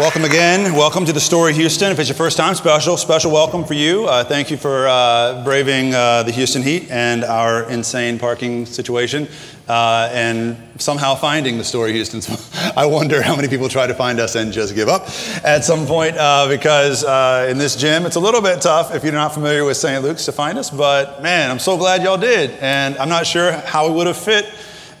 Welcome again. Welcome to the Story Houston. If it's your first time, special, special welcome for you. Uh, thank you for uh, braving uh, the Houston heat and our insane parking situation uh, and somehow finding the Story Houston. I wonder how many people try to find us and just give up at some point uh, because uh, in this gym, it's a little bit tough if you're not familiar with St. Luke's to find us. But man, I'm so glad y'all did. And I'm not sure how it would have fit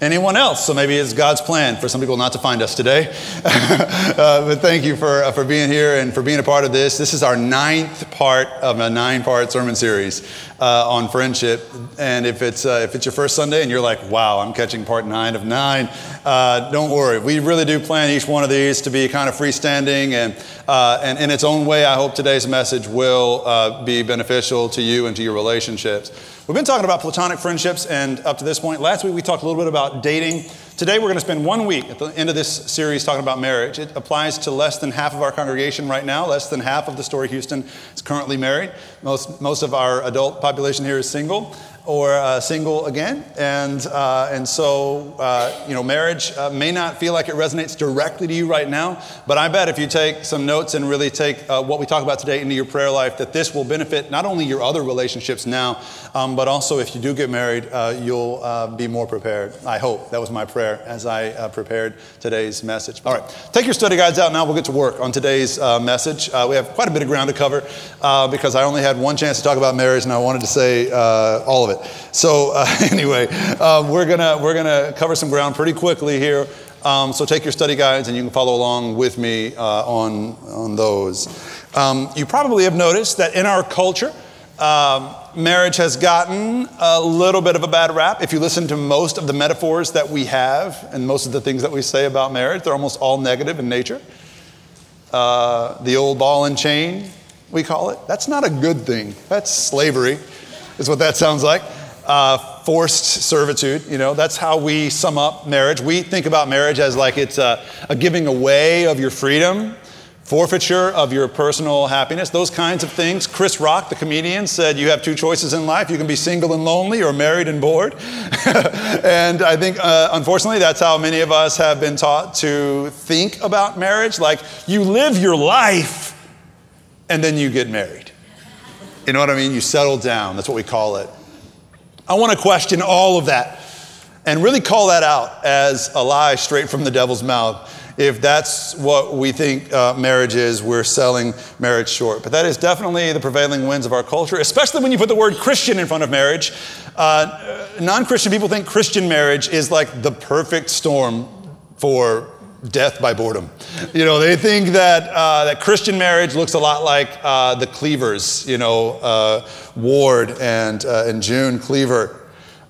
anyone else. So maybe it's God's plan for some people not to find us today. uh, but thank you for, uh, for being here and for being a part of this. This is our ninth part of a nine part sermon series uh, on friendship. And if it's, uh, if it's your first Sunday and you're like, wow, I'm catching part nine of nine, uh, don't worry. We really do plan each one of these to be kind of freestanding. And, uh, and in its own way, I hope today's message will be beneficial to you and to your relationships. We've been talking about platonic friendships, and up to this point, last week we talked a little bit about dating. Today we're going to spend one week at the end of this series talking about marriage. It applies to less than half of our congregation right now. Less than half of the Story Houston is currently married. Most, most of our adult population here is single or uh, single again. And, uh, and so, uh, you know, marriage uh, may not feel like it resonates directly to you right now, but I bet if you take some notes and really take uh, what we talk about today into your prayer life, that this will benefit not only your other relationships now, um, but also if you do get married, uh, you'll be more prepared. I hope. That was my prayer as I prepared today's message. All right, take your study guides out now. We'll get to work on today's message. we have quite a bit of ground to cover because I only had one chance to talk about marriage and I wanted to say all of of So uh, anyway, uh, we're gonna we're gonna cover some ground pretty quickly here. Um, so take your study guides and you can follow along with me uh, on on those. Um, you probably have noticed that in our culture. Um, marriage has gotten a little bit of a bad rap. If you listen to most of the metaphors that we have and most of the things that we say about marriage, they're almost all negative in nature. Uh, the old ball and chain, we call it, that's not a good thing. That's slavery is what that sounds like. Uh, forced servitude, you know, that's how we sum up marriage. We think about marriage as like it's a, a giving away of your freedom, forfeiture of your personal happiness, those kinds of things. Chris Rock, the comedian, said you have two choices in life. You can be single and lonely or married and bored. and I think, uh, unfortunately, that's how many of us have been taught to think about marriage. Like, you live your life and then you get married. You know what I mean? You settle down. That's what we call it. I want to question all of that and really call that out as a lie straight from the devil's mouth. If that's what we think uh, marriage is, we're selling marriage short. But that is definitely the prevailing winds of our culture, especially when you put the word Christian in front of marriage. Uh, non Christian people think Christian marriage is like the perfect storm for death by boredom. You know, they think that, uh, that Christian marriage looks a lot like uh, the Cleavers, you know, uh, Ward and, uh, and June Cleaver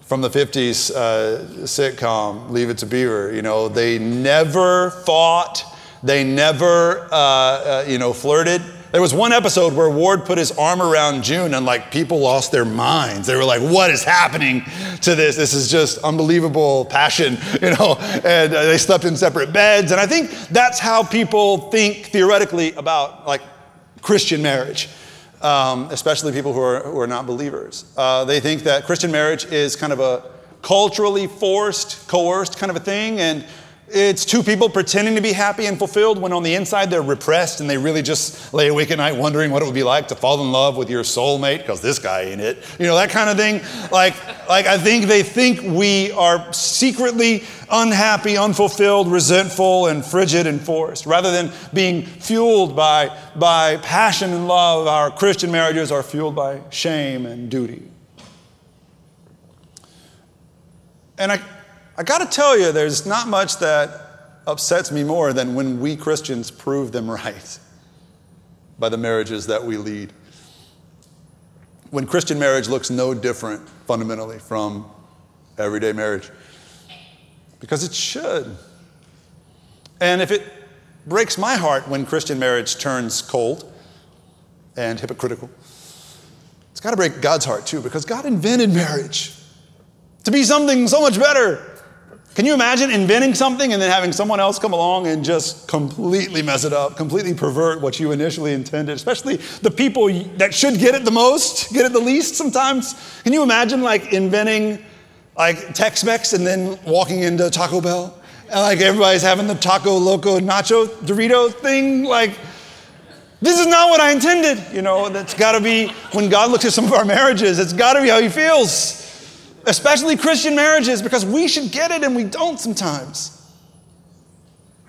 from the 50s uh, sitcom, Leave It to Beaver. You know, they never fought, they never, uh, you know, flirted there was one episode where Ward put his arm around June and like people lost their minds. They were like, what is happening to this? This is just unbelievable passion, you know, and uh, they slept in separate beds. And I think that's how people think theoretically about like Christian marriage. Um, especially people who are, who are not believers. Uh, they think that Christian marriage is kind of a culturally forced, coerced kind of a thing, and it's two people pretending to be happy and fulfilled when on the inside they're repressed and they really just lay awake at night wondering what it would be like to fall in love with your soulmate because this guy ain't it. You know, that kind of thing. Like, like I think they think we are secretly unhappy, unfulfilled, resentful, and frigid and forced. Rather than being fueled by, by passion and love, our Christian marriages are fueled by shame and duty. And I, I got to tell you, there's not much that upsets me more than when we Christians prove them right by the marriages that we lead. When Christian marriage looks no different fundamentally from everyday marriage, because it should. And if it breaks my heart when Christian marriage turns cold and hypocritical, it's got to break God's heart too, because God invented marriage to be something so much better. Can you imagine inventing something and then having someone else come along and just completely mess it up, completely pervert what you initially intended, especially the people that should get it the most, get it the least sometimes? Can you imagine like inventing like Tex Mex and then walking into Taco Bell And like everybody's having the taco loco nacho Dorito thing. Like, this is not what I intended. You know, that's got to be, when God looks at some of our marriages, it's got to be how He feels. Especially Christian marriages, because we should get it and we don't sometimes.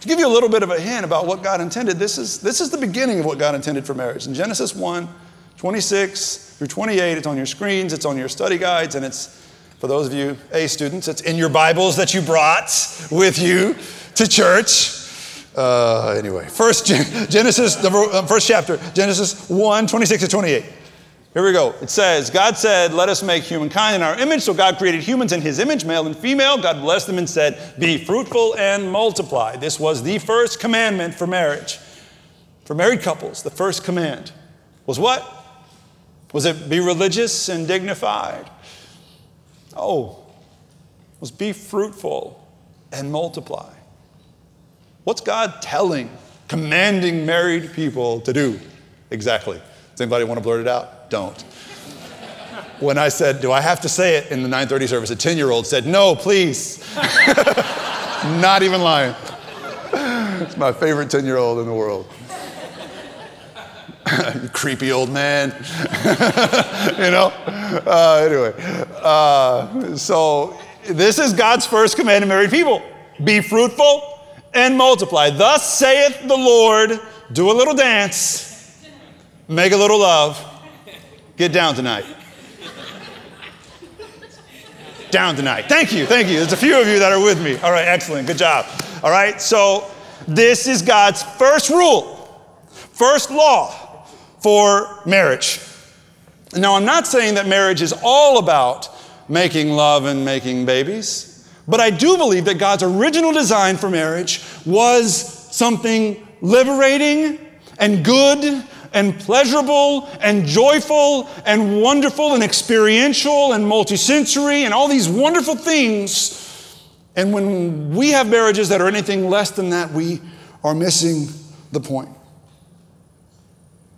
To give you a little bit of a hint about what God intended, this is, this is the beginning of what God intended for marriage. In Genesis 1 26 through 28, it's on your screens, it's on your study guides, and it's, for those of you A students, it's in your Bibles that you brought with you to church. Uh, anyway, first Genesis, the uh, first chapter, Genesis 1 26 to 28. Here we go. It says, God said, Let us make humankind in our image. So God created humans in his image, male and female. God blessed them and said, Be fruitful and multiply. This was the first commandment for marriage. For married couples, the first command was what? Was it be religious and dignified? Oh, was be fruitful and multiply. What's God telling, commanding married people to do exactly? Does anybody want to blurt it out? Don't. When I said, Do I have to say it in the 930 service, a 10 year old said, No, please. Not even lying. It's my favorite 10 year old in the world. you creepy old man. you know? Uh, anyway, uh, so this is God's first command to married people be fruitful and multiply. Thus saith the Lord, do a little dance, make a little love Get down tonight. down tonight. Thank you, thank you. There's a few of you that are with me. All right, excellent, good job. All right, so this is God's first rule, first law for marriage. Now, I'm not saying that marriage is all about making love and making babies, but I do believe that God's original design for marriage was something liberating and good and pleasurable and joyful and wonderful and experiential and multisensory and all these wonderful things. And when we have marriages that are anything less than that, we are missing the point.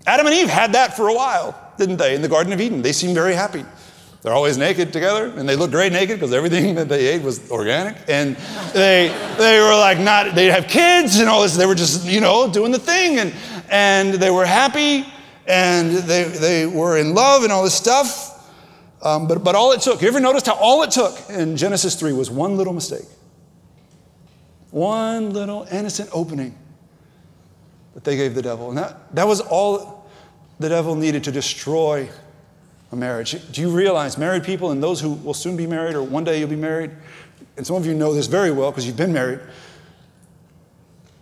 Adam and Eve had that for a while, didn't they, in the Garden of Eden? They seemed very happy. They're always naked together, and they look great naked because everything that they ate was organic. And they, they were like not, they'd have kids and all this. They were just, you know, doing the thing. And, and they were happy and they, they were in love and all this stuff. Um, but, but all it took, you ever noticed how all it took in Genesis 3 was one little mistake? One little innocent opening that they gave the devil. And that, that was all the devil needed to destroy a marriage. Do you realize married people and those who will soon be married or one day you'll be married, and some of you know this very well because you've been married,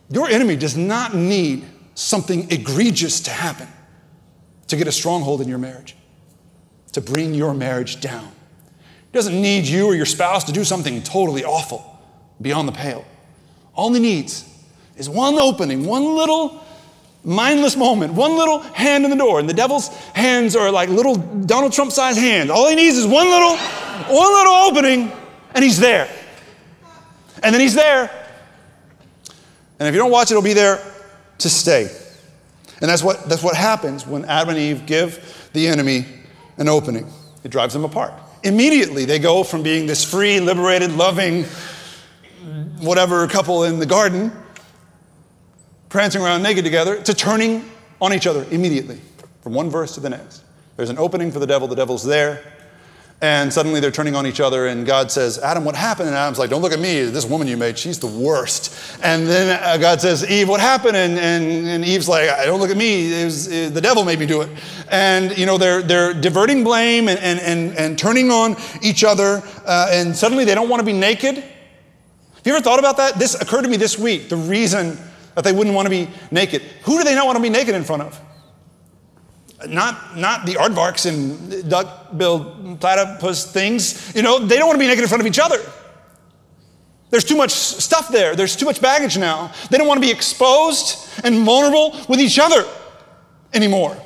your enemy does not need something egregious to happen to get a stronghold in your marriage, to bring your marriage down. He doesn't need you or your spouse to do something totally awful beyond the pale. All he needs is one opening, one little mindless moment, one little hand in the door. And the devil's hands are like little Donald Trump sized hands. All he needs is one little, one little opening, and he's there. And then he's there. And if you don't watch it, he'll be there to stay. And that's what, that's what happens when Adam and Eve give the enemy an opening. It drives them apart. Immediately, they go from being this free, liberated, loving, whatever couple in the garden, prancing around naked together, to turning on each other immediately, from one verse to the next. There's an opening for the devil, the devil's there and suddenly they're turning on each other and god says adam what happened? And adam's like don't look at me. This woman you made she's the worst. And then uh, god says eve what happened? And, and, and eve's like don't look at me. It was, it, the devil made me do it. And you know they're, they're diverting blame and, and, and, and turning on each other uh, and suddenly they don't want to be naked. Have you ever thought about that? This occurred to me this week the reason that they wouldn't want to be naked. Who do they not want to be naked in front of not, not the aardvarks and duck-billed platypus things. You know, they don't want to be naked in front of each other. There's too much stuff there. There's too much baggage now. They don't want to be exposed and vulnerable with each other anymore.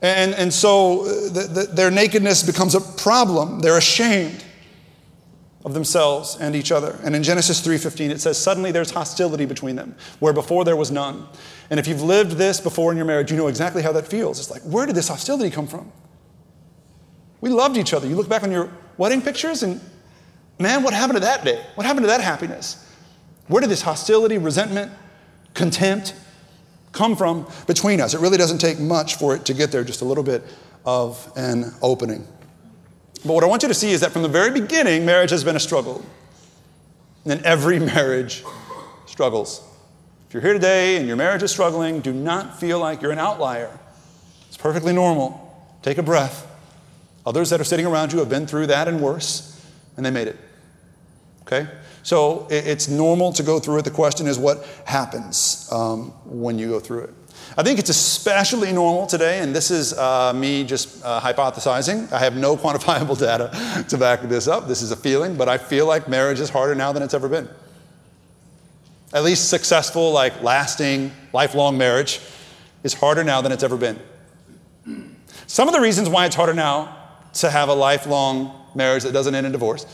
And, and so uh, the, the, their nakedness becomes a problem. They're ashamed of themselves and each other. And in Genesis 3:15 it says suddenly there's hostility between them where before there was none. And if you've lived this before in your marriage, you know exactly how that feels. It's like, where did this hostility come from? We loved each other. You look back on your wedding pictures and man, what happened to that day? What happened to that happiness? Where did this hostility, resentment, contempt come from between us? It really doesn't take much for it to get there, just a little bit of an opening. But what I want you to see is that from the very beginning, marriage has been a struggle. And every marriage struggles. If you're here today and your marriage is struggling, do not feel like you're an outlier. It's perfectly normal. Take a breath. Others that are sitting around you have been through that and worse, and they made it. Okay? So it's normal to go through it. The question is what happens um, when you go through it. I think it's especially normal today, and this is uh, me just uh, hypothesizing. I have no quantifiable data to back this up. This is a feeling, but I feel like marriage is harder now than it's ever been. At least successful, like lasting, lifelong marriage is harder now than it's ever been. Some of the reasons why it's harder now to have a lifelong marriage that doesn't end in divorce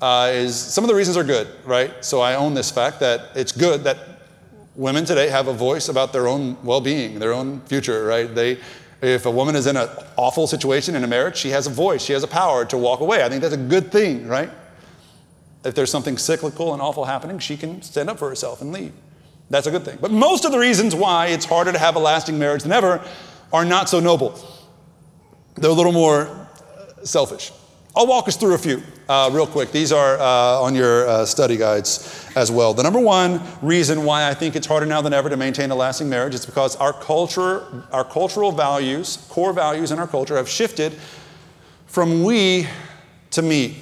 uh, is some of the reasons are good, right? So I own this fact that it's good that women today have a voice about their own well-being, their own future, right? They, if a woman is in an awful situation in a marriage, she has a voice, she has a power to walk away. I think that's a good thing, right? If there's something cyclical and awful happening, she can stand up for herself and leave. That's a good thing. But most of the reasons why it's harder to have a lasting marriage than ever are not so noble. They're a little more selfish. I'll walk us through a few uh, real quick. These are uh, on your uh, study guides as well. The number one reason why I think it's harder now than ever to maintain a lasting marriage is because our culture, our cultural values, core values in our culture have shifted from we to me.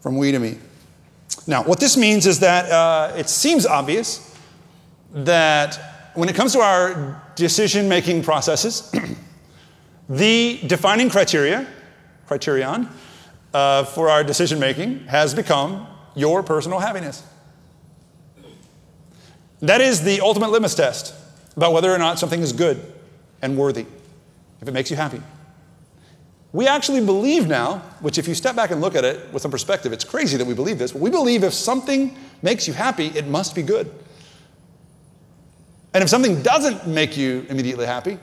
From we to me. Now, what this means is that uh, it seems obvious that when it comes to our decision making processes, the defining criteria criterion uh, for our decision making has become your personal happiness. That is the ultimate litmus test about whether or not something is good and worthy, if it makes you happy. We actually believe now, which if you step back and look at it with some perspective, it's crazy that we believe this, but we believe if something makes you happy, it must be good. And if something doesn't make you immediately happy,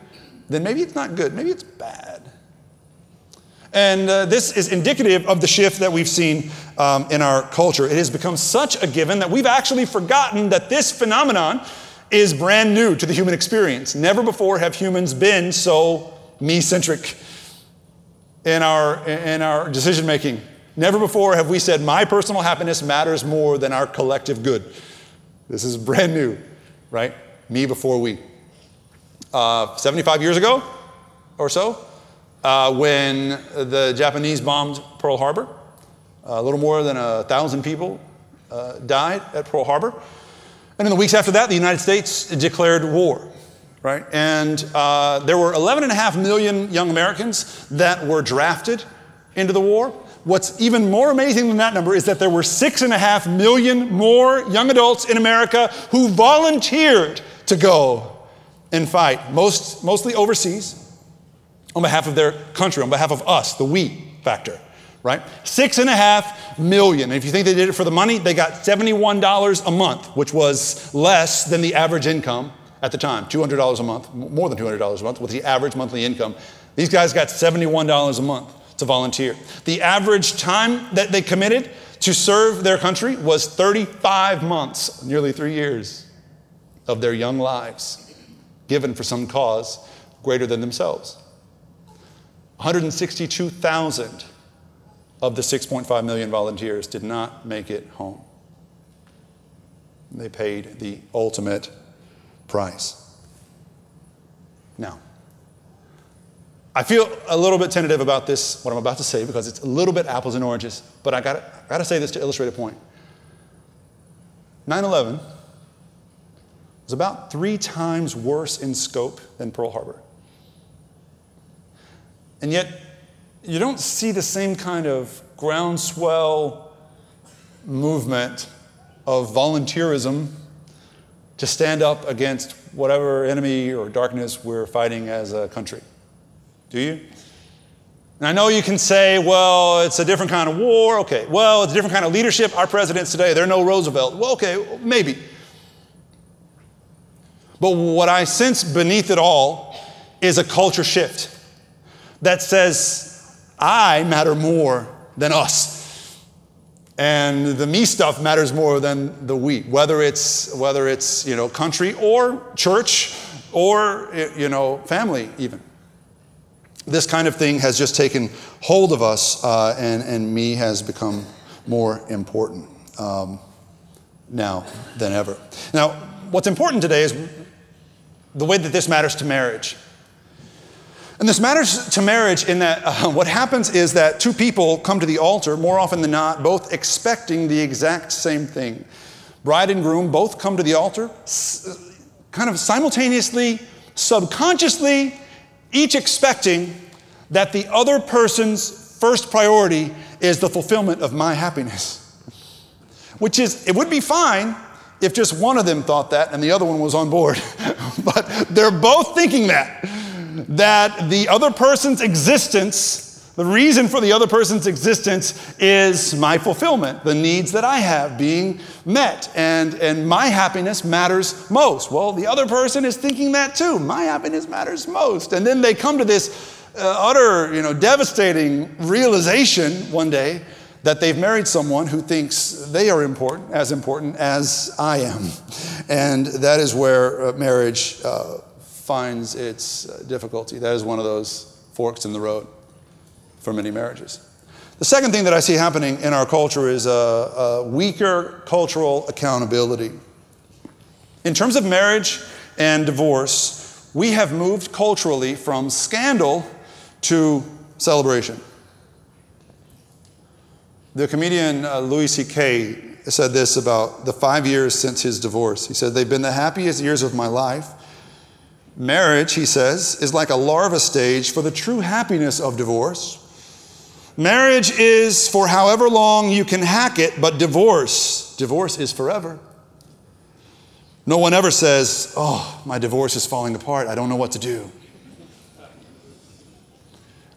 then maybe it's not good, maybe it's bad. And uh, this is indicative of the shift that we've seen um, in our culture. It has become such a given that we've actually forgotten that this phenomenon is brand new to the human experience. Never before have humans been so me centric in our, in our decision making. Never before have we said, my personal happiness matters more than our collective good. This is brand new, right? Me before we. Uh, 75 years ago or so, uh, when the Japanese bombed Pearl Harbor. A little more than a thousand people uh, died at Pearl Harbor. And in the weeks after that, the United States declared war, right? And uh, there were 11.5 million young Americans that were drafted into the war. What's even more amazing than that number is that there were 6.5 million more young adults in America who volunteered to go and fight, most, mostly overseas on behalf of their country, on behalf of us, the we factor, right? Six and a half million. And if you think they did it for the money, they got $71 a month, which was less than the average income at the time $200 a month, more than $200 a month, with the average monthly income. These guys got $71 a month to volunteer. The average time that they committed to serve their country was 35 months, nearly three years of their young lives, given for some cause greater than themselves. 162,000 of the 6.5 million volunteers did not make it home. They paid the ultimate price. Now, I feel a little bit tentative about this, what I'm about to say, because it's a little bit apples and oranges, but I gotta, I gotta say this to illustrate a point. 9 11 was about three times worse in scope than Pearl Harbor. And yet, you don't see the same kind of groundswell movement of volunteerism to stand up against whatever enemy or darkness we're fighting as a country. Do you? And I know you can say, well, it's a different kind of war. Okay. Well, it's a different kind of leadership. Our presidents today, they're no Roosevelt. Well, okay, maybe. But what I sense beneath it all is a culture shift that says, I matter more than us. and the me stuff matters more than the we. Whether it's whether it's you know country or church or you know family even. This kind of thing has just taken hold of us, uh, and and me has become more important um, now than ever. Now, what's important today is the way that this matters to marriage. And this matters to marriage in that uh, what happens is that two people come to the altar more often than not, both expecting the exact same thing. Bride and groom both come to the altar, s- kind of simultaneously, subconsciously, each expecting that the other person's first priority is the fulfillment of my happiness. Which is, it would be fine if just one of them thought that and the other one was on board. but they're both thinking that that the other person's existence, the reason for the other person's existence is my fulfillment, the needs that I have being met, and, and my happiness matters most. Well, the other person is thinking that too. My happiness matters most. And then they come to this uh, utter, you know, devastating realization one day that they've married someone who thinks they are important, as important as I am. And that is where uh, marriage uh, finds its uh, difficulty. That is one of those forks in the road for many marriages. The second thing that I see happening in our culture is a, a weaker cultural accountability. In terms of marriage and divorce, we have moved culturally from scandal to celebration. The comedian uh, Louis C.K. said this about the five years since his divorce. He said, They've been the happiest years of my life. Marriage, he says, is like a larva stage for the true happiness of divorce. Marriage is for however long you can hack it, but divorce, divorce is forever. No one ever says, Oh, my divorce is falling apart. I don't know what to do.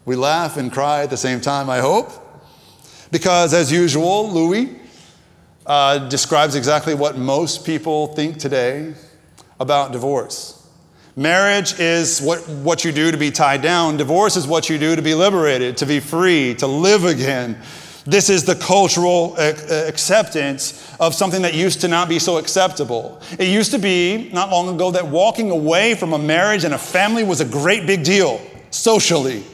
We laugh and cry at the same time, I hope, because as usual, Louis uh, describes exactly what most people think today about divorce. Marriage is what, what you do to be tied down. Divorce is what you do to be liberated, to be free, to live again. This is the cultural uh, acceptance of something that used to not be so acceptable. It used to be, not long ago, that walking away from a marriage and a family was a great big deal socially.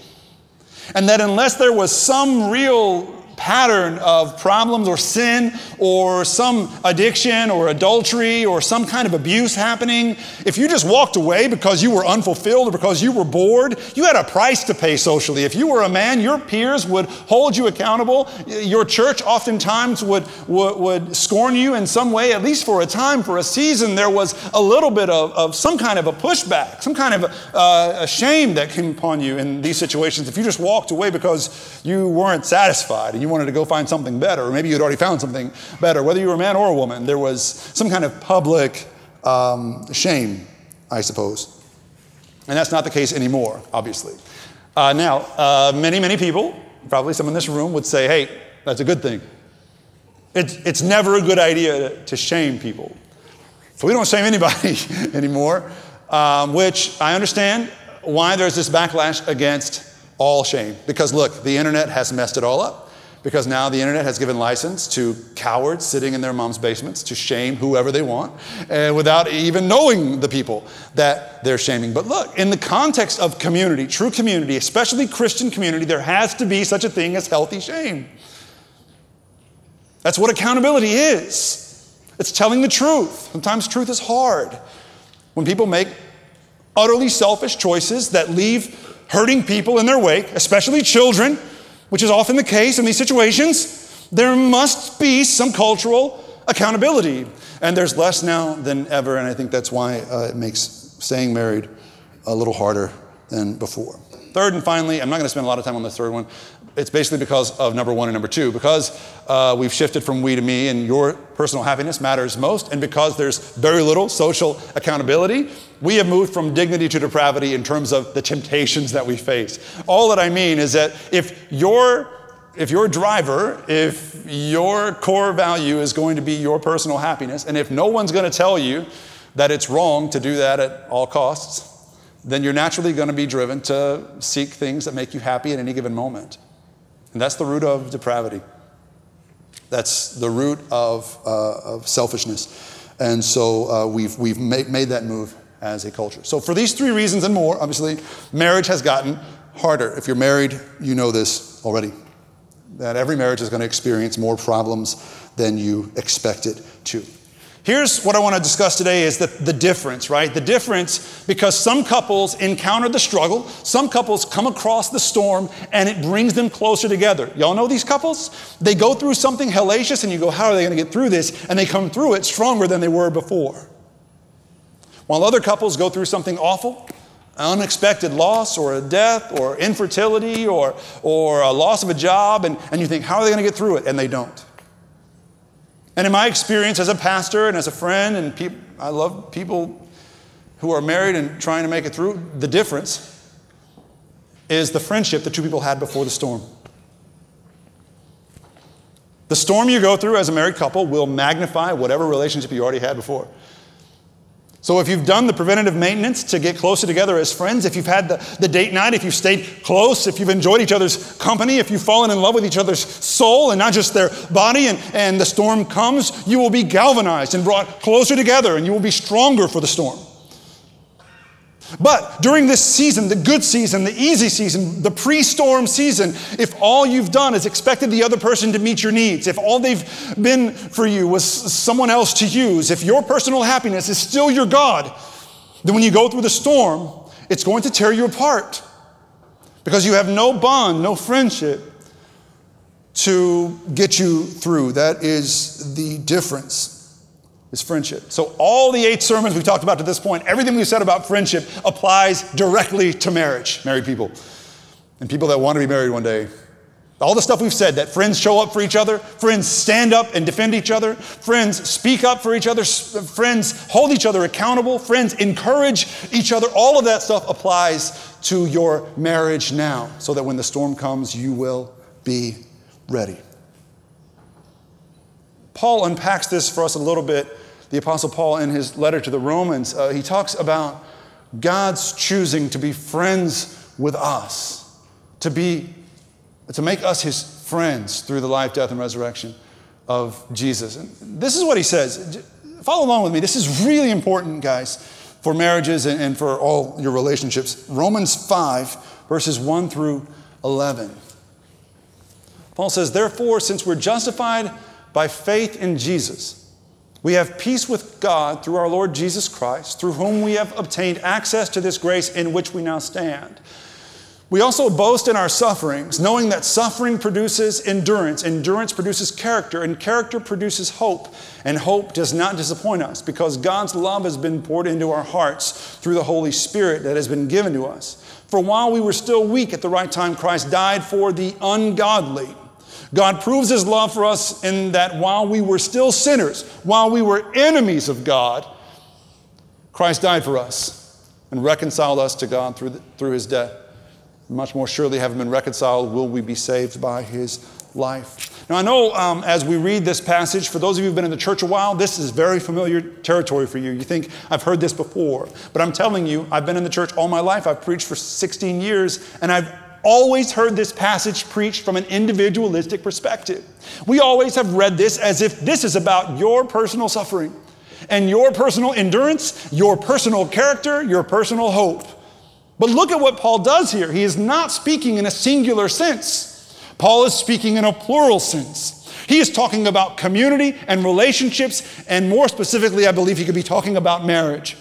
And that unless there was some real pattern of problems or sin or some addiction or adultery or some kind of abuse happening, if you just walked away because you were unfulfilled or because you were bored, you had a price to pay socially. If you were a man, your peers would hold you accountable. Your church oftentimes would, would, would scorn you in some way, at least for a time, for a season. There was a little bit of, of some kind of a pushback, some kind of a, uh, a shame that came upon you in these situations if you just walked away because you weren't satisfied you you wanted to go find something better, or maybe you'd already found something better, whether you were a man or a woman, there was some kind of public um, shame, I suppose. And that's not the case anymore, obviously. Uh, now, uh, many, many people, probably some in this room, would say, hey, that's a good thing. It's, it's never a good idea to, shame people. So we don't shame anybody anymore, um, which I understand why there's this backlash against all shame. Because look, the internet has messed it all up because now the internet has given license to cowards sitting in their mom's basements to shame whoever they want and without even knowing the people that they're shaming. But look, in the context of community, true community, especially Christian community, there has to be such a thing as healthy shame. That's what accountability is. It's telling the truth. Sometimes truth is hard. When people make utterly selfish choices that leave hurting people in their wake, especially children, which is often the case in these situations, there must be some cultural accountability. And there's less now than ever, and I think that's why uh, it makes staying married a little harder than before. Third and finally, I'm not going to spend a lot of time on the third one. It's basically because of number one and number two. Because uh, we've shifted from we to me, and your personal happiness matters most, and because there's very little social accountability, we have moved from dignity to depravity in terms of the temptations that we face. All that I mean is that if your if your driver, if your core value is going to be your personal happiness, and if no one's going to tell you that it's wrong to do that at all costs, then you're naturally going to be driven to seek things that make you happy at any given moment. And that's the root of depravity. That's the root of, uh, of selfishness. And so uh, we've, we've made, made that move as a culture. So, for these three reasons and more, obviously, marriage has gotten harder. If you're married, you know this already. That every marriage is going to experience more problems than you expect it to. Here's what I want to discuss today is the, the difference, right? The difference because some couples encounter the struggle, some couples come across the storm, and it brings them closer together. Y'all know these couples? They go through something hellacious, and you go, How are they going to get through this? And they come through it stronger than they were before. While other couples go through something awful, unexpected loss or a death or infertility or, or a loss of a job, and, and you think, How are they going to get through it? And they don't. And in my experience as a pastor and as a friend, and I love people who are married and trying to make it through, the difference is the friendship the two people had before the storm. The storm you go through as a married couple will magnify whatever relationship you already had before. So, if you've done the preventative maintenance to get closer together as friends, if you've had the, the date night, if you've stayed close, if you've enjoyed each other's company, if you've fallen in love with each other's soul and not just their body, and, and the storm comes, you will be galvanized and brought closer together and you will be stronger for the storm. But during this season, the good season, the easy season, the pre storm season, if all you've done is expected the other person to meet your needs, if all they've been for you was someone else to use, if your personal happiness is still your God, then when you go through the storm, it's going to tear you apart because you have no bond, no friendship to get you through. That is the difference is friendship. So, all the eight sermons we've talked about to this point, everything we've said about friendship applies directly to marriage, married people, and people that want to be married one day. All the stuff we've said that friends show up for each other, friends stand up and defend each other, friends speak up for each other, friends hold each other accountable, friends encourage each other. All of that stuff applies to your marriage now, so that when the storm comes, you will be ready. Paul unpacks this for us a little bit. The Apostle Paul, in his letter to the Romans, uh, he talks about God's choosing to be friends with us, to, be, to make us his friends through the life, death, and resurrection of Jesus. And this is what he says. Follow along with me. This is really important, guys, for marriages and, and for all your relationships. Romans 5, verses 1 through 11. Paul says, Therefore, since we're justified by faith in Jesus, we have peace with God through our Lord Jesus Christ, through whom we have obtained access to this grace in which we now stand. We also boast in our sufferings, knowing that suffering produces endurance, endurance produces character, and character produces hope. And hope does not disappoint us because God's love has been poured into our hearts through the Holy Spirit that has been given to us. For while we were still weak at the right time, Christ died for the ungodly. God proves his love for us in that while we were still sinners, while we were enemies of God, Christ died for us and reconciled us to God through, the, through his death. Much more surely, having been reconciled, will we be saved by his life. Now, I know um, as we read this passage, for those of you who've been in the church a while, this is very familiar territory for you. You think, I've heard this before. But I'm telling you, I've been in the church all my life. I've preached for 16 years, and I've always heard this passage preached from an individualistic perspective. We always have read this as if this is about your personal suffering and your personal endurance, your personal character, your personal hope. But look at what Paul does here. He is not speaking in a singular sense, Paul is speaking in a plural sense. He is talking about community and relationships, and more specifically, I believe he could be talking about marriage.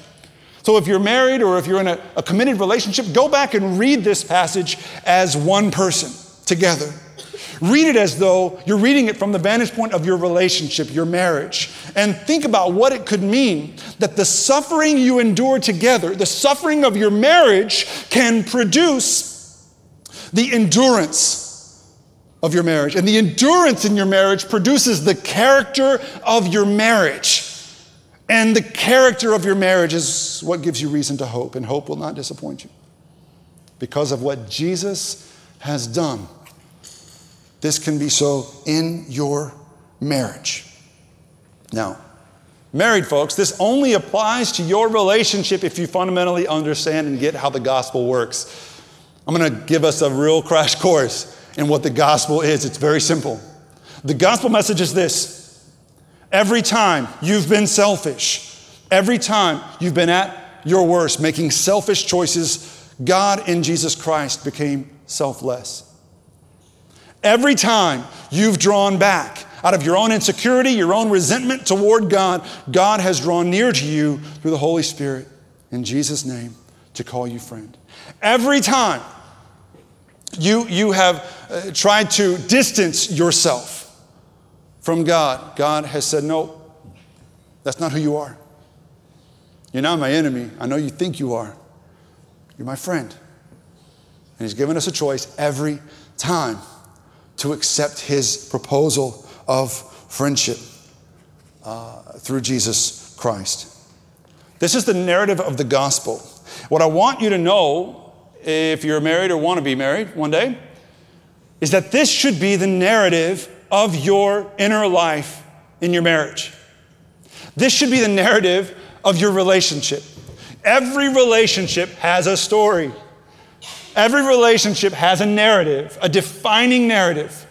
So if you're married or if you're in a, a committed relationship, go back and read this passage as one person together. Read it as though you're reading it from the vantage point of your relationship, your marriage, and think about what it could mean that the suffering you endure together, the suffering of your marriage, can produce the endurance of your marriage. And the endurance in your marriage produces the character of your marriage. And the character of your marriage is what gives you reason to hope, and hope will not disappoint you. Because of what Jesus has done, this can be so in your marriage. Now, married folks, this only applies to your relationship if you fundamentally understand and get how the gospel works. I'm going to give us a real crash course in what the gospel is. It's very simple. The gospel message is this every time you've been selfish, every time you've been at your worst, making selfish choices, God in Jesus Christ became selfless. Every time you've drawn back out of your own insecurity, your own resentment toward God, God has drawn near to you through the Holy Spirit in Jesus' name to call you friend. Every time you, you have uh, tried to distance yourself from God, God has said, No, that's not who you are. You're not my enemy. I know you think you are. You're my friend. And He's given us a choice every time to accept His proposal of friendship uh, through Jesus Christ. This is the narrative of the gospel. What I want you to know, if you're married or want to be married one day, is that this should be the narrative of your inner life in your marriage. This should be the narrative of your relationship. Every relationship has a story. Every relationship has a narrative, a defining narrative.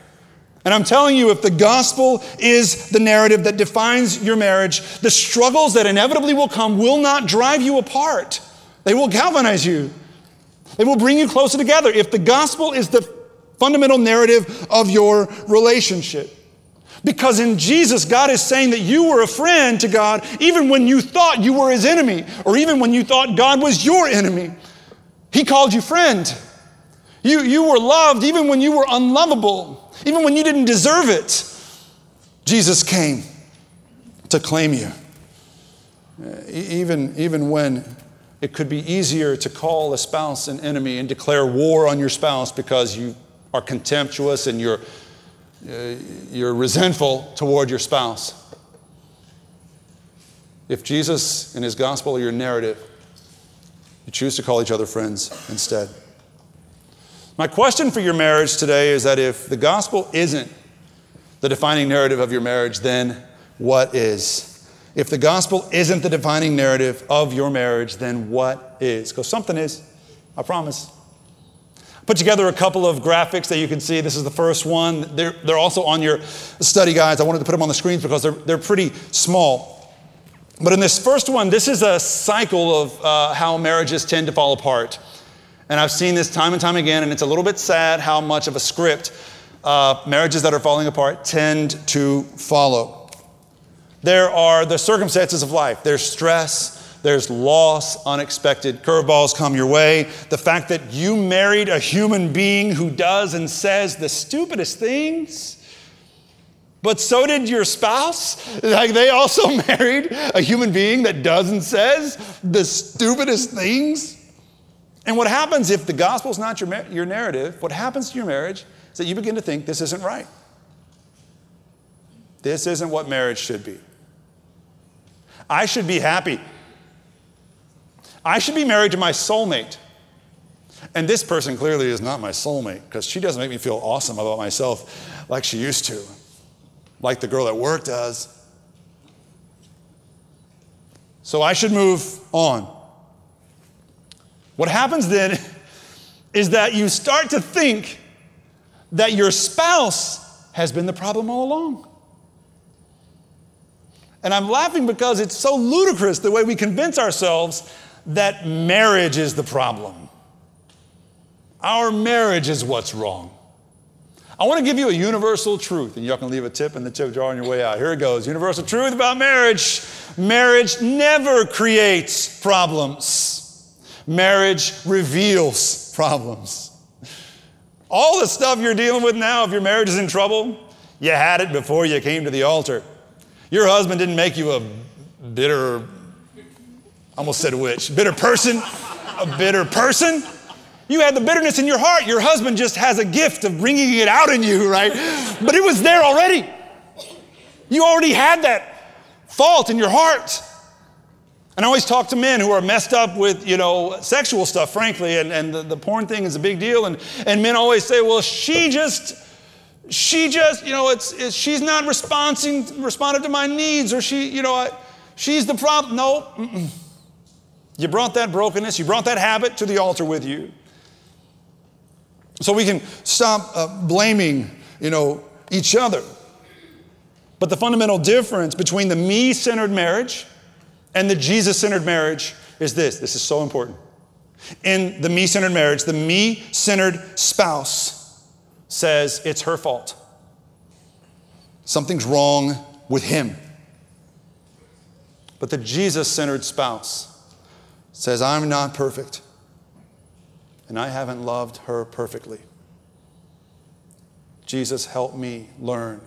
And I'm telling you, if the gospel is the narrative that defines your marriage, the struggles that inevitably will come will not drive you apart. They will galvanize you, they will bring you closer together. If the gospel is the fundamental narrative of your relationship. Because in Jesus, God is saying that you were a friend to God even when you thought you were his enemy, or even when you thought God was your enemy. He called you friend. You, you were loved even when you were unlovable, even when you didn't deserve it. Jesus came to claim you. Even, even when it could be easier to call a spouse an enemy and declare war on your spouse because you are contemptuous and you're uh, you're resentful toward your spouse. If Jesus and his gospel are your narrative, you choose to call each other friends instead. My question for your marriage today is that if the gospel isn't the defining narrative of your marriage, then what is? If the gospel isn't the defining narrative of your marriage, then what is? Because something is, I promise. Put together a couple of graphics that you can see. This is the first one. They're, they're also on your study guides. I wanted to put them on the screens because they're, they're pretty small. But in this first one, this is a cycle of uh, how marriages tend to fall apart. And I've seen this time and time again, and it's a little bit sad how much of a script uh, marriages that are falling apart tend to follow. There are the circumstances of life, there's stress, there's loss, unexpected curveballs come your way. The fact that you married a human being who does and says the stupidest things. But so did your spouse. Like they also married a human being that does and says the stupidest things. And what happens if the gospel is not your, your narrative, what happens to your marriage is that you begin to think this isn't right. This isn't what marriage should be. I should be happy I should be married to my soulmate. And this person clearly is not my soulmate because she doesn't make me feel awesome about myself like she used to, like the girl at work does. So I should move on. What happens then is that you start to think that your spouse has been the problem all along. And I'm laughing because it's so ludicrous the way we convince ourselves that marriage is the problem. Our marriage is what's wrong. I want to give you a universal truth, and y'all can leave a tip in the tip jar on your way out. Here it goes. Universal truth about marriage. Marriage never creates problems. Marriage reveals problems. All the stuff you're dealing with now, if your marriage is in trouble, you had it before you came to the altar. Your husband didn't make you a bitter almost said witch. Bitter person, a bitter person. You had the bitterness in your heart. Your husband just has a gift of bringing it out in you, right? But it was there already. You already had that fault in your heart. And I always talk to men who are messed up with, you know, sexual stuff, frankly, and, and the, the porn thing is a big deal. And, and men always say, well, she just, she just, you know, it's, it's she's not responding, responded to my needs, or she, you know, I, she's the problem. No, mm-mm. You brought that brokenness, you brought that habit to the altar with you. So we can stop uh, blaming, you know, each other. But the fundamental difference between the me centered marriage and the Jesus centered marriage is this this is so important. In the me centered marriage, the me centered spouse says it's her fault. Something's wrong with him. But the Jesus centered spouse says, I'm not perfect, and I haven't loved her perfectly. Jesus, help me learn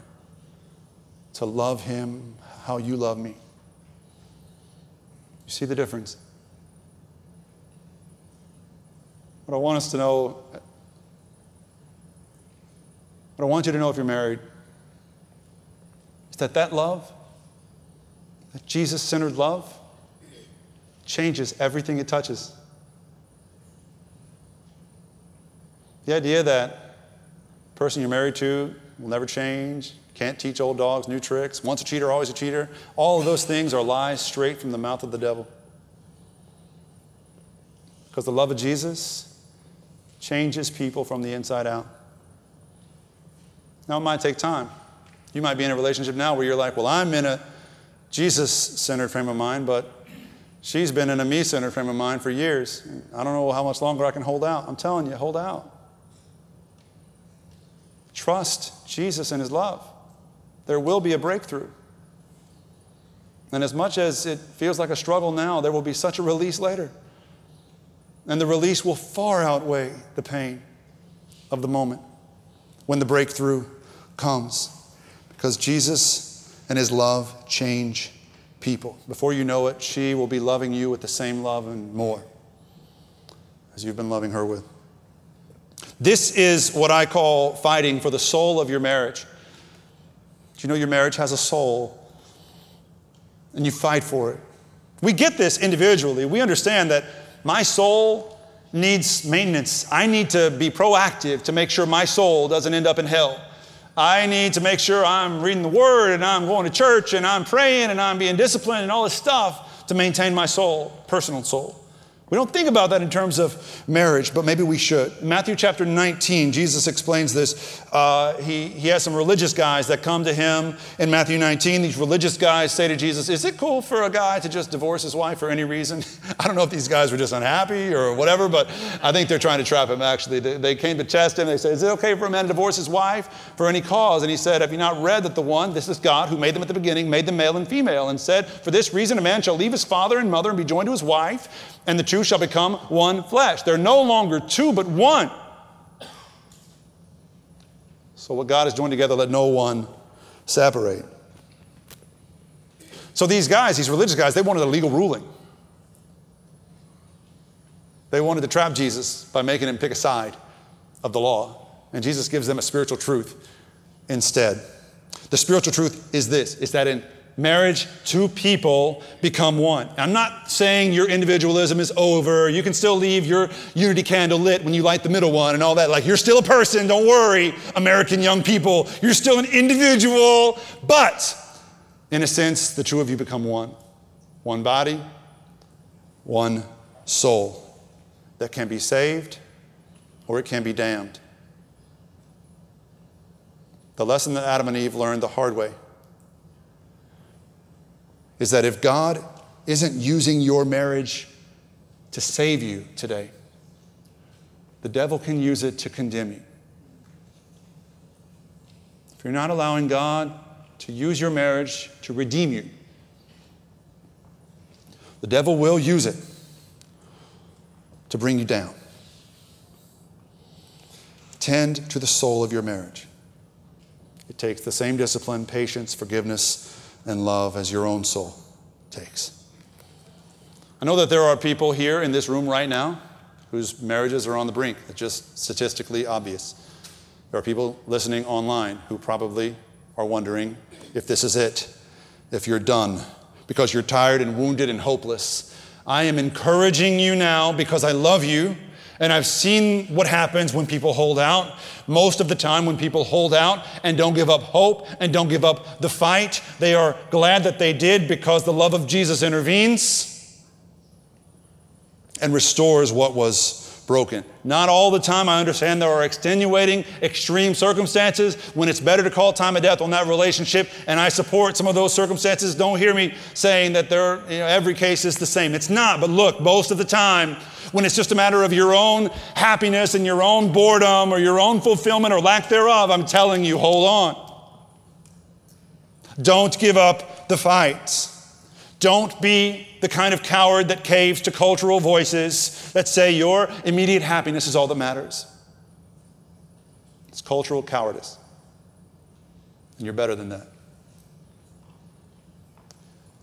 to love him how you love me. You see the difference? What I want us to know, what I want you to know if you're married, is that that love, that Jesus centered love, changes everything it touches. The idea that the person you're married to will never change, can't teach old dogs new tricks, once a cheater, always a cheater, all of those things are lies straight from the mouth of the devil. Because the love of Jesus changes people from the inside out. Now, it might take time. You might be in a relationship now where you're like, well, I'm in a Jesus centered frame of mind, but she's been in a me centered frame of mind for years. I don't know how much longer I can hold out. I'm telling you, hold out. Trust Jesus and his love. There will be a breakthrough. And as much as it feels like a struggle now, there will be such a release later. And the release will far outweigh the pain of the moment when the breakthrough comes. Because Jesus and his love change people. Before you know it, she will be loving you with the same love and more as you've been loving her with. This is what I call fighting for the soul of your marriage. Do you know your marriage has a soul? And you fight for it. We get this individually. We understand that my soul needs maintenance. I need to be proactive to make sure my soul doesn't end up in hell. I need to make sure I'm reading the Word and I'm going to church and I'm praying and I'm being disciplined and all this stuff to maintain my soul, personal soul. We don't think about that in terms of marriage, but maybe we should. Matthew chapter 19, Jesus explains this. Uh, he, he has some religious guys that come to him in Matthew 19. These religious guys say to Jesus, Is it cool for a guy to just divorce his wife for any reason? I don't know if these guys were just unhappy or whatever, but I think they're trying to trap him actually. They, they came to test him. They said, Is it okay for a man to divorce his wife for any cause? And he said, Have you not read that the one, this is God who made them at the beginning, made them male and female, and said, For this reason a man shall leave his father and mother and be joined to his wife and the two shall become one flesh. They're no longer two, but one. So, what God has joined together, let no one separate. So, these guys, these religious guys, they wanted a legal ruling. They wanted to trap Jesus by making him pick a side of the law. And Jesus gives them a spiritual truth instead. The spiritual truth is this is that in marriage, two people become one. I'm not saying your individualism is over. You can still leave your unity candle lit when you light the middle one and all that. Like, you're still a person, don't worry, American young people. You're still an individual, but in a sense, the two of you become one. One body, one soul that can be saved or it can be damned. The lesson that Adam and Eve learned the hard way is that if God isn't using your marriage to save you today, the devil can use it to condemn you. If you're not allowing God to use your marriage to redeem you, the devil will use it to bring you down. Tend to the soul of your marriage. It takes the same discipline, patience, forgiveness, and love as your own soul takes. I know that there are people here in this room right now whose marriages are on the brink. It's just statistically obvious. There are people listening online who probably are wondering if this is it, if you're done, because you're tired and wounded and hopeless. I am encouraging you now because I love you and I've seen what happens when people hold out. Most of the time, when people hold out and don't give up hope and don't give up the fight, they are glad that they did because the love of Jesus intervenes and restores what was broken. Not all the time. I understand there are extenuating, extreme circumstances when it's better to call time of death on that relationship, and I support some of those circumstances. Don't hear me saying that you know, every case is the same. It's not. But look, most of the time, when it's just a matter of your own happiness and your own boredom or your own fulfillment or lack thereof, I'm telling you, hold on. Don't give up the fight. Don't be the kind of coward that caves to cultural voices that say your immediate happiness is all that matters. It's cultural cowardice. And you're better than that.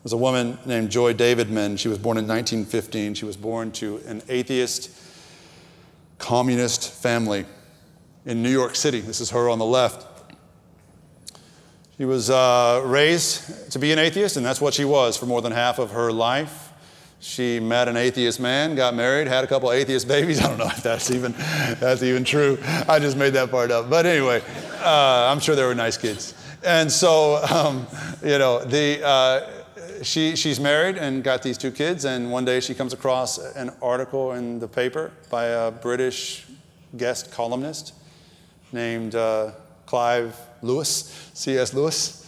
There's a woman named Joy Davidman. She was born in 1915. She was born to an atheist, communist family in New York City. This is her on the left. She was uh, raised to be an atheist, and that's what she was for more than half of her life. She met an atheist man, got married, had a couple atheist babies. I don't know if that's even that's even true. I just made that part up. But anyway, uh, I'm sure they were nice kids. And so, um, you know, the uh, she she's married and got these two kids. And one day she comes across an article in the paper by a British guest columnist named uh, Clive Lewis, C.S. Lewis.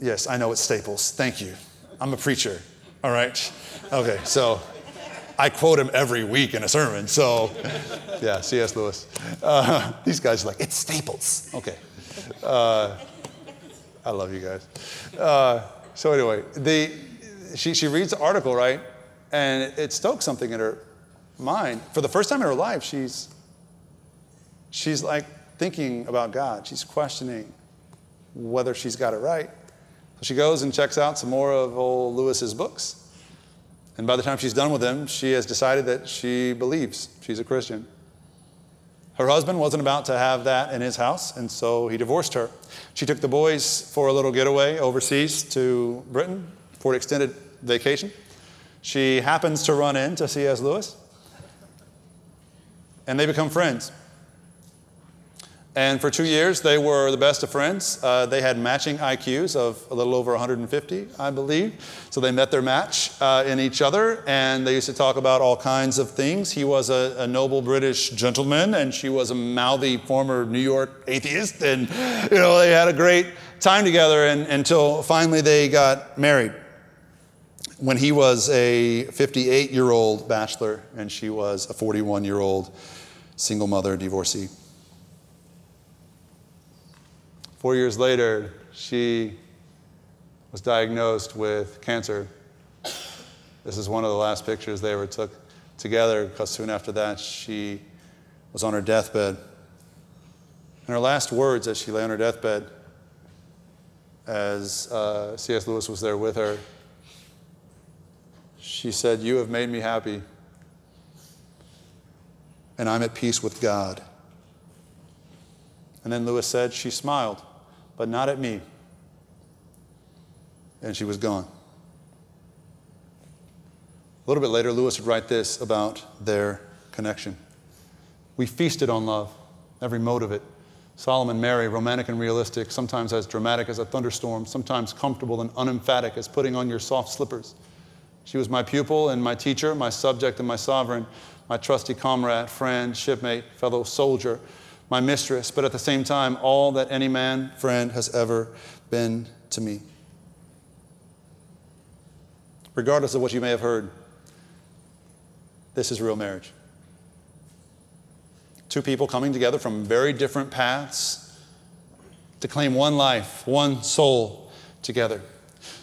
Yes, I know it's Staples. Thank you. I'm a preacher. All right. Okay, so I quote him every week in a sermon. So, yeah, C.S. Lewis. Uh, these guys are like, it's Staples. Okay. Uh, I love you guys. So, anyway, the, she, she reads the article, right? And it stokes something in her mind. For the first time in her life, she's, she's like, thinking about God. She's questioning whether she's got it right. So she goes and checks out some more of old Lewis's books. And by the time she's done with them, she has decided that she believes she's a Christian. Her husband wasn't about to have that in his house, and so he divorced her. She took the boys for a little getaway overseas to Britain for an extended vacation. She happens to run into C.S. Lewis, and they become friends. And for two years, they were the best of friends. Uh, they had matching IQs of a little over 150, I believe. So they met their match uh, in each other, and they used to talk about all kinds of things. He was a, a, noble British gentleman, and she was a mouthy former New York atheist. And, you know, they had a great time together and, until finally they got married. When he was a 58 year old bachelor, and she was a 41 year old single mother divorcee. Four years later, she was diagnosed with cancer. This is one of the last pictures they ever took together because soon after that, she was on her deathbed. And her last words as she lay on her deathbed, as uh, C.S. Lewis was there with her, she said, You have made me happy, and I'm at peace with God. And then Lewis said, She smiled but not at me. And she was gone. A little bit later, Lewis would write this about their connection. We feasted on love, every mode of it. Solomon merry, romantic and realistic, sometimes as dramatic as a thunderstorm, sometimes comfortable and unemphatic as putting on your soft slippers. She was my pupil and my teacher, my subject and my sovereign, my trusty comrade, friend, shipmate, fellow soldier, my mistress, but at the same time, all that any man friend has ever been to me. Regardless of what you may have heard, this is real marriage. Two people coming together from very different paths to claim one life, one soul together.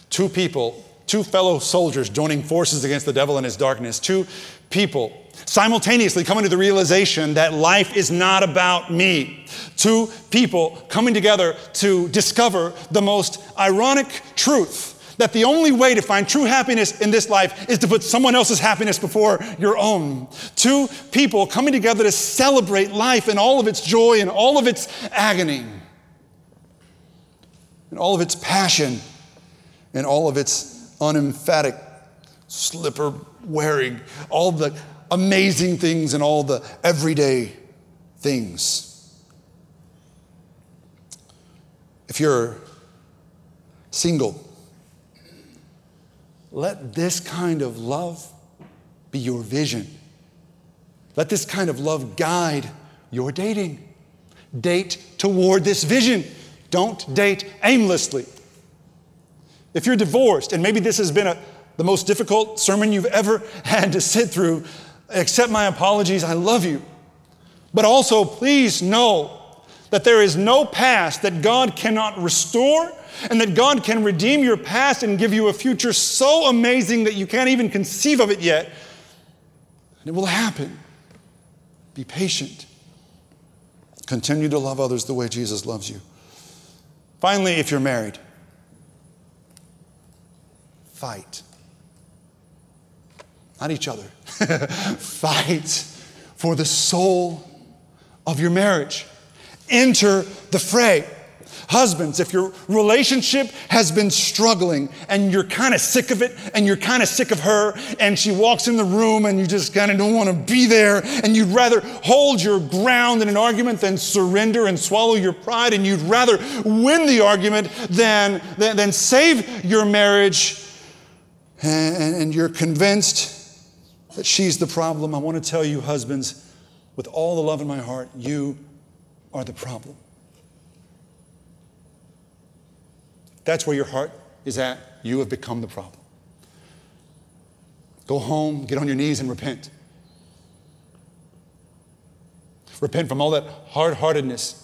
Two people, two fellow soldiers joining forces against the devil and his darkness. Two people simultaneously coming to the realization that life is not about me. Two people coming together to discover the most ironic truth that the only way to find true happiness in this life is to put someone else's happiness before your own. Two people coming together to celebrate life and all of its joy and all of its agony and all of its passion and all of its unemphatic slipper wearing, all the amazing things and all the everyday things. If you're single, let this kind of love be your vision Let this kind of love guide your dating. Date toward this vision. Don't date aimlessly. If you're divorced, and maybe this has been a, the most difficult sermon you've ever had to sit through, accept my apologies. I love you. But also, please know that there is no past that God cannot restore and that God can redeem your past and give you a future so amazing that you can't even conceive of it yet. And it will happen. Be patient. Continue to love others the way Jesus loves you. Finally, if you're married, fight. Not each other. fight for the soul of your marriage. Enter the fray. Husbands, if your relationship has been struggling and you're kind of sick of it and you're kind of sick of her and she walks in the room and you just kind of don't want to be there and you'd rather hold your ground in an argument than surrender and swallow your pride and you'd rather win the argument than, than, than save your marriage and, and you're convinced that she's the problem, I want to tell you, husbands, with all the love in my heart, you are the problem. That's where your heart is at. You have become the problem. Go home, get on your knees, and repent. Repent from all that hard heartedness.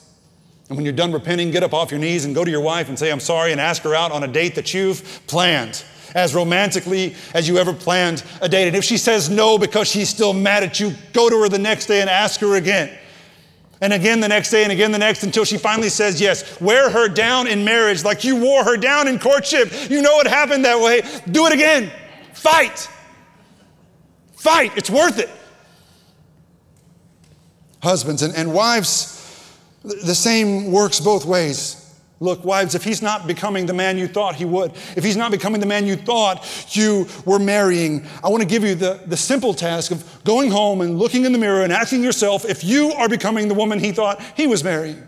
And when you're done repenting, get up off your knees and go to your wife and say, I'm sorry, and ask her out on a date that you've planned as romantically as you ever planned a date. And if she says no because she's still mad at you, go to her the next day and ask her again and again the next day and again the next until she finally says yes. Wear her down in marriage like you wore her down in courtship. You know it happened that way. Do it again. Fight. Fight. It's worth it. Husbands and, and wives, the same works both ways. Look, wives, if he's not becoming the man you thought he would, if he's not becoming the man you thought you were marrying, I want to give you the, the simple task of going home and looking in the mirror and asking yourself if you are becoming the woman he thought he was marrying.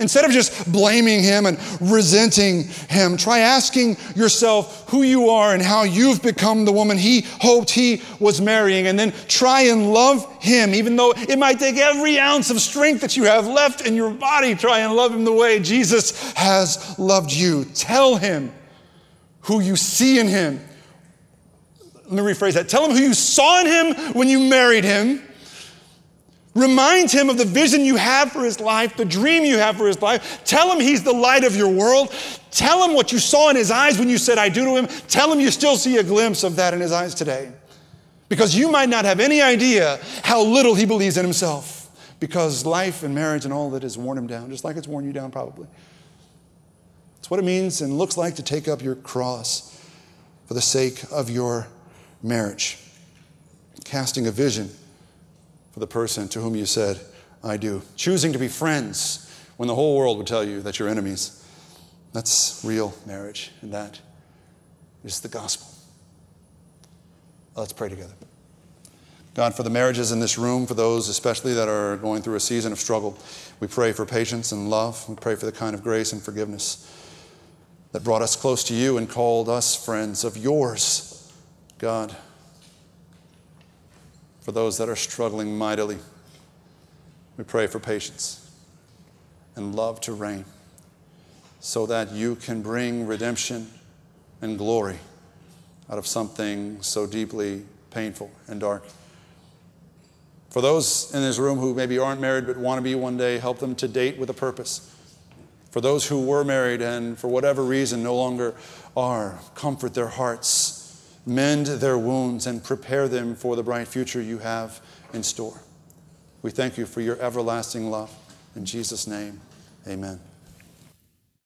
Instead of just blaming him and resenting him, try asking yourself who you are and how you've become the woman he hoped he was marrying. And then try and love him, even though it might take every ounce of strength that you have left in your body. Try and love him the way Jesus has loved you. Tell him who you see in him. Let me rephrase that. Tell him who you saw in him when you married him Remind him of the vision you have for his life, the dream you have for his life. Tell him he's the light of your world. Tell him what you saw in his eyes when you said, I do to him. Tell him you still see a glimpse of that in his eyes today. Because you might not have any idea how little he believes in himself. Because life and marriage and all that has worn him down, just like it's worn you down, probably. It's what it means and looks like to take up your cross for the sake of your marriage. Casting a vision the person to whom you said, I do. Choosing to be friends when the whole world would tell you that you're enemies. That's real marriage, and that is the gospel. Let's pray together. God, for the marriages in this room, for those especially that are going through a season of struggle, we pray for patience and love. We pray for the kind of grace and forgiveness that brought us close to you and called us friends of yours, God for those that are struggling mightily. We pray for patience and love to reign so that you can bring redemption and glory out of something so deeply painful and dark. For those in this room who maybe aren't married but want to be one day, help them to date with a purpose. For those who were married and for whatever reason no longer are, comfort their hearts mend their wounds, and prepare them for the bright future you have in store. We thank you for your everlasting love. In Jesus' name, amen.